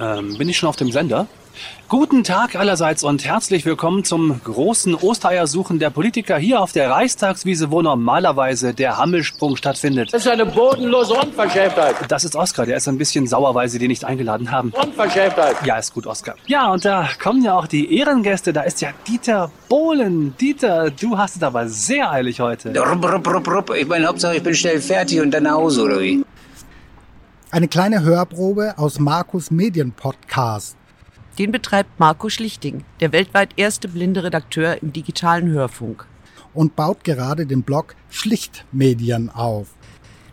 Ähm, bin ich schon auf dem Sender? Guten Tag allerseits und herzlich willkommen zum großen Ostereiersuchen der Politiker hier auf der Reichstagswiese, wo normalerweise der Hammelsprung stattfindet. Das ist eine bodenlose Unverschämtheit. Das ist Oskar, der ist ein bisschen sauer, weil Sie den nicht eingeladen haben. Unverschämtheit. Ja, ist gut, Oskar. Ja, und da kommen ja auch die Ehrengäste. Da ist ja Dieter Bohlen. Dieter, du hast es aber sehr eilig heute. Rupp, rupp, rupp, rupp. Ich meine, Hauptsache, ich bin schnell fertig und dann nach Hause, oder wie? Eine kleine Hörprobe aus Markus Medienpodcast. Den betreibt Marco Schlichting, der weltweit erste blinde Redakteur im digitalen Hörfunk. Und baut gerade den Blog Schlichtmedien auf.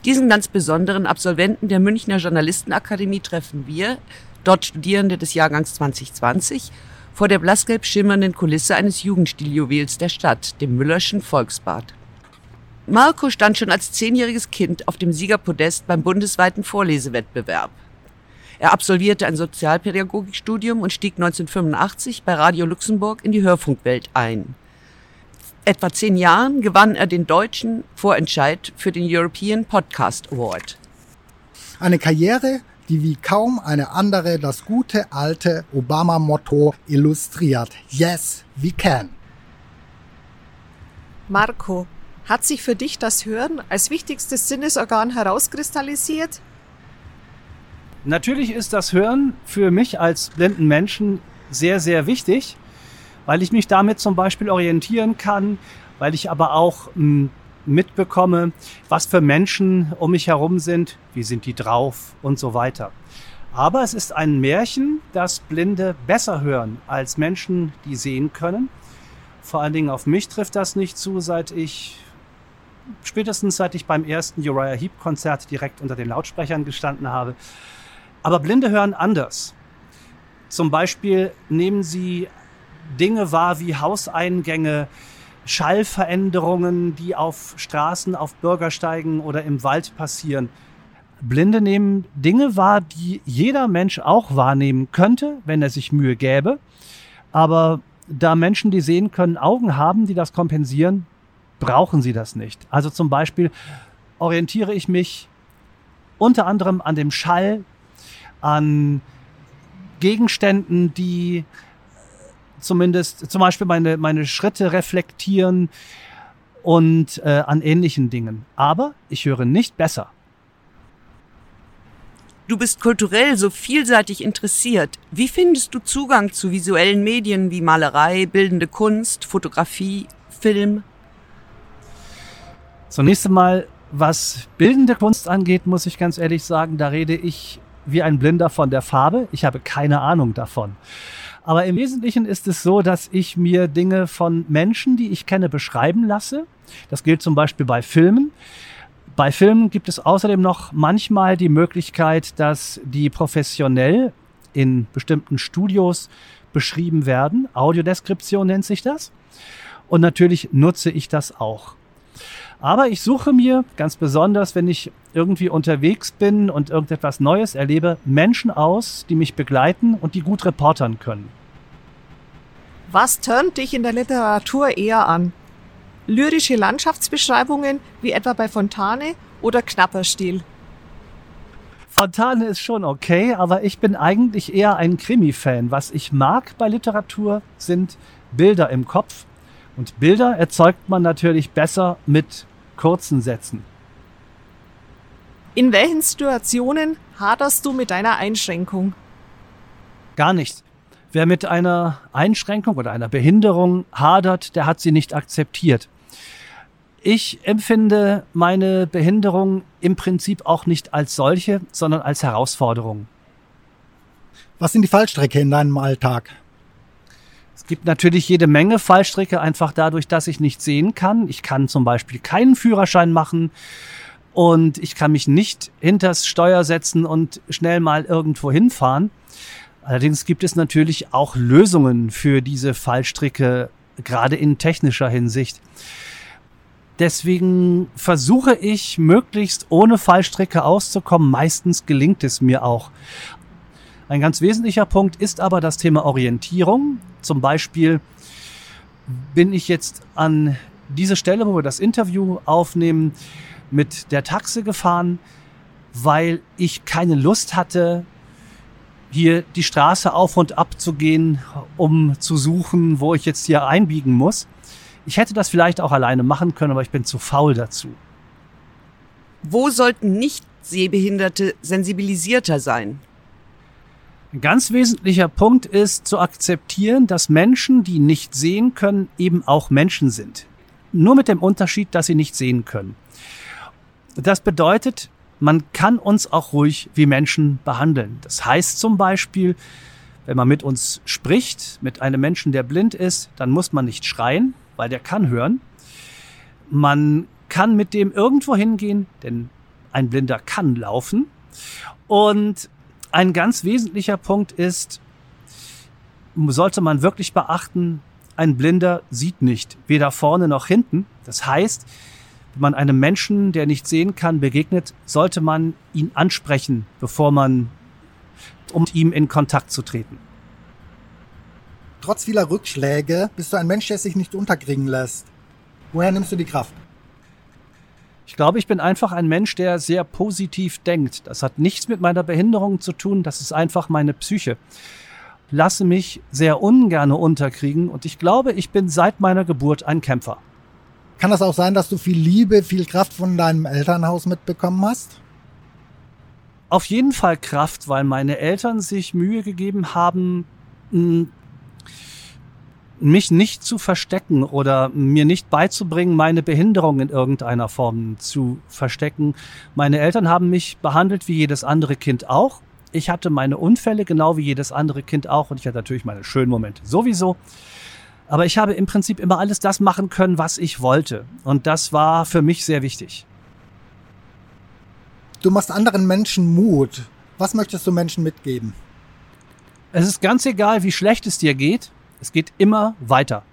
Diesen ganz besonderen Absolventen der Münchner Journalistenakademie treffen wir, dort Studierende des Jahrgangs 2020, vor der blassgelb schimmernden Kulisse eines Jugendstiljuwels der Stadt, dem Müllerschen Volksbad. Marco stand schon als zehnjähriges Kind auf dem Siegerpodest beim bundesweiten Vorlesewettbewerb. Er absolvierte ein Sozialpädagogikstudium und stieg 1985 bei Radio Luxemburg in die Hörfunkwelt ein. Etwa zehn Jahren gewann er den deutschen Vorentscheid für den European Podcast Award. Eine Karriere, die wie kaum eine andere das gute alte Obama-Motto illustriert. Yes, we can. Marco, hat sich für dich das Hören als wichtigstes Sinnesorgan herauskristallisiert? Natürlich ist das Hören für mich als blinden Menschen sehr, sehr wichtig, weil ich mich damit zum Beispiel orientieren kann, weil ich aber auch hm, mitbekomme, was für Menschen um mich herum sind, wie sind die drauf und so weiter. Aber es ist ein Märchen, dass Blinde besser hören als Menschen, die sehen können. Vor allen Dingen auf mich trifft das nicht zu, seit ich spätestens seit ich beim ersten Uriah Heep Konzert direkt unter den Lautsprechern gestanden habe. Aber Blinde hören anders. Zum Beispiel nehmen sie Dinge wahr wie Hauseingänge, Schallveränderungen, die auf Straßen, auf Bürgersteigen oder im Wald passieren. Blinde nehmen Dinge wahr, die jeder Mensch auch wahrnehmen könnte, wenn er sich Mühe gäbe. Aber da Menschen, die sehen können, Augen haben, die das kompensieren, brauchen sie das nicht. Also zum Beispiel orientiere ich mich unter anderem an dem Schall, an Gegenständen, die zumindest zum Beispiel meine, meine Schritte reflektieren und äh, an ähnlichen Dingen. Aber ich höre nicht besser. Du bist kulturell so vielseitig interessiert. Wie findest du Zugang zu visuellen Medien wie Malerei, bildende Kunst, Fotografie, Film? Zunächst einmal, was bildende Kunst angeht, muss ich ganz ehrlich sagen, da rede ich wie ein Blinder von der Farbe. Ich habe keine Ahnung davon. Aber im Wesentlichen ist es so, dass ich mir Dinge von Menschen, die ich kenne, beschreiben lasse. Das gilt zum Beispiel bei Filmen. Bei Filmen gibt es außerdem noch manchmal die Möglichkeit, dass die professionell in bestimmten Studios beschrieben werden. Audiodeskription nennt sich das. Und natürlich nutze ich das auch. Aber ich suche mir ganz besonders, wenn ich irgendwie unterwegs bin und irgendetwas Neues erlebe, Menschen aus, die mich begleiten und die gut reportern können. Was turnt dich in der Literatur eher an? Lyrische Landschaftsbeschreibungen, wie etwa bei Fontane, oder knapper Stil? Fontane ist schon okay, aber ich bin eigentlich eher ein Krimi-Fan. Was ich mag bei Literatur sind Bilder im Kopf und Bilder erzeugt man natürlich besser mit kurzen Sätzen. In welchen Situationen haderst du mit deiner Einschränkung? Gar nicht. Wer mit einer Einschränkung oder einer Behinderung hadert, der hat sie nicht akzeptiert. Ich empfinde meine Behinderung im Prinzip auch nicht als solche, sondern als Herausforderung. Was sind die Fallstrecke in deinem Alltag? Gibt natürlich jede Menge Fallstricke, einfach dadurch, dass ich nicht sehen kann. Ich kann zum Beispiel keinen Führerschein machen und ich kann mich nicht hinters Steuer setzen und schnell mal irgendwo hinfahren. Allerdings gibt es natürlich auch Lösungen für diese Fallstricke, gerade in technischer Hinsicht. Deswegen versuche ich möglichst ohne Fallstricke auszukommen. Meistens gelingt es mir auch. Ein ganz wesentlicher Punkt ist aber das Thema Orientierung. Zum Beispiel bin ich jetzt an diese Stelle, wo wir das Interview aufnehmen, mit der Taxe gefahren, weil ich keine Lust hatte, hier die Straße auf und ab zu gehen, um zu suchen, wo ich jetzt hier einbiegen muss. Ich hätte das vielleicht auch alleine machen können, aber ich bin zu faul dazu. Wo sollten nicht Sehbehinderte sensibilisierter sein? Ein ganz wesentlicher Punkt ist zu akzeptieren, dass Menschen, die nicht sehen können, eben auch Menschen sind. Nur mit dem Unterschied, dass sie nicht sehen können. Das bedeutet, man kann uns auch ruhig wie Menschen behandeln. Das heißt zum Beispiel, wenn man mit uns spricht, mit einem Menschen, der blind ist, dann muss man nicht schreien, weil der kann hören. Man kann mit dem irgendwo hingehen, denn ein Blinder kann laufen. Und ein ganz wesentlicher Punkt ist, sollte man wirklich beachten, ein Blinder sieht nicht, weder vorne noch hinten. Das heißt, wenn man einem Menschen, der nicht sehen kann, begegnet, sollte man ihn ansprechen, bevor man, um mit ihm in Kontakt zu treten. Trotz vieler Rückschläge bist du ein Mensch, der sich nicht unterkriegen lässt. Woher nimmst du die Kraft? Ich glaube, ich bin einfach ein Mensch, der sehr positiv denkt. Das hat nichts mit meiner Behinderung zu tun, das ist einfach meine Psyche. Lasse mich sehr ungerne unterkriegen und ich glaube, ich bin seit meiner Geburt ein Kämpfer. Kann das auch sein, dass du viel Liebe, viel Kraft von deinem Elternhaus mitbekommen hast? Auf jeden Fall Kraft, weil meine Eltern sich Mühe gegeben haben, mich nicht zu verstecken oder mir nicht beizubringen, meine Behinderung in irgendeiner Form zu verstecken. Meine Eltern haben mich behandelt wie jedes andere Kind auch. Ich hatte meine Unfälle genau wie jedes andere Kind auch und ich hatte natürlich meine schönen Momente sowieso. Aber ich habe im Prinzip immer alles das machen können, was ich wollte. Und das war für mich sehr wichtig. Du machst anderen Menschen Mut. Was möchtest du Menschen mitgeben? Es ist ganz egal, wie schlecht es dir geht. Es geht immer weiter.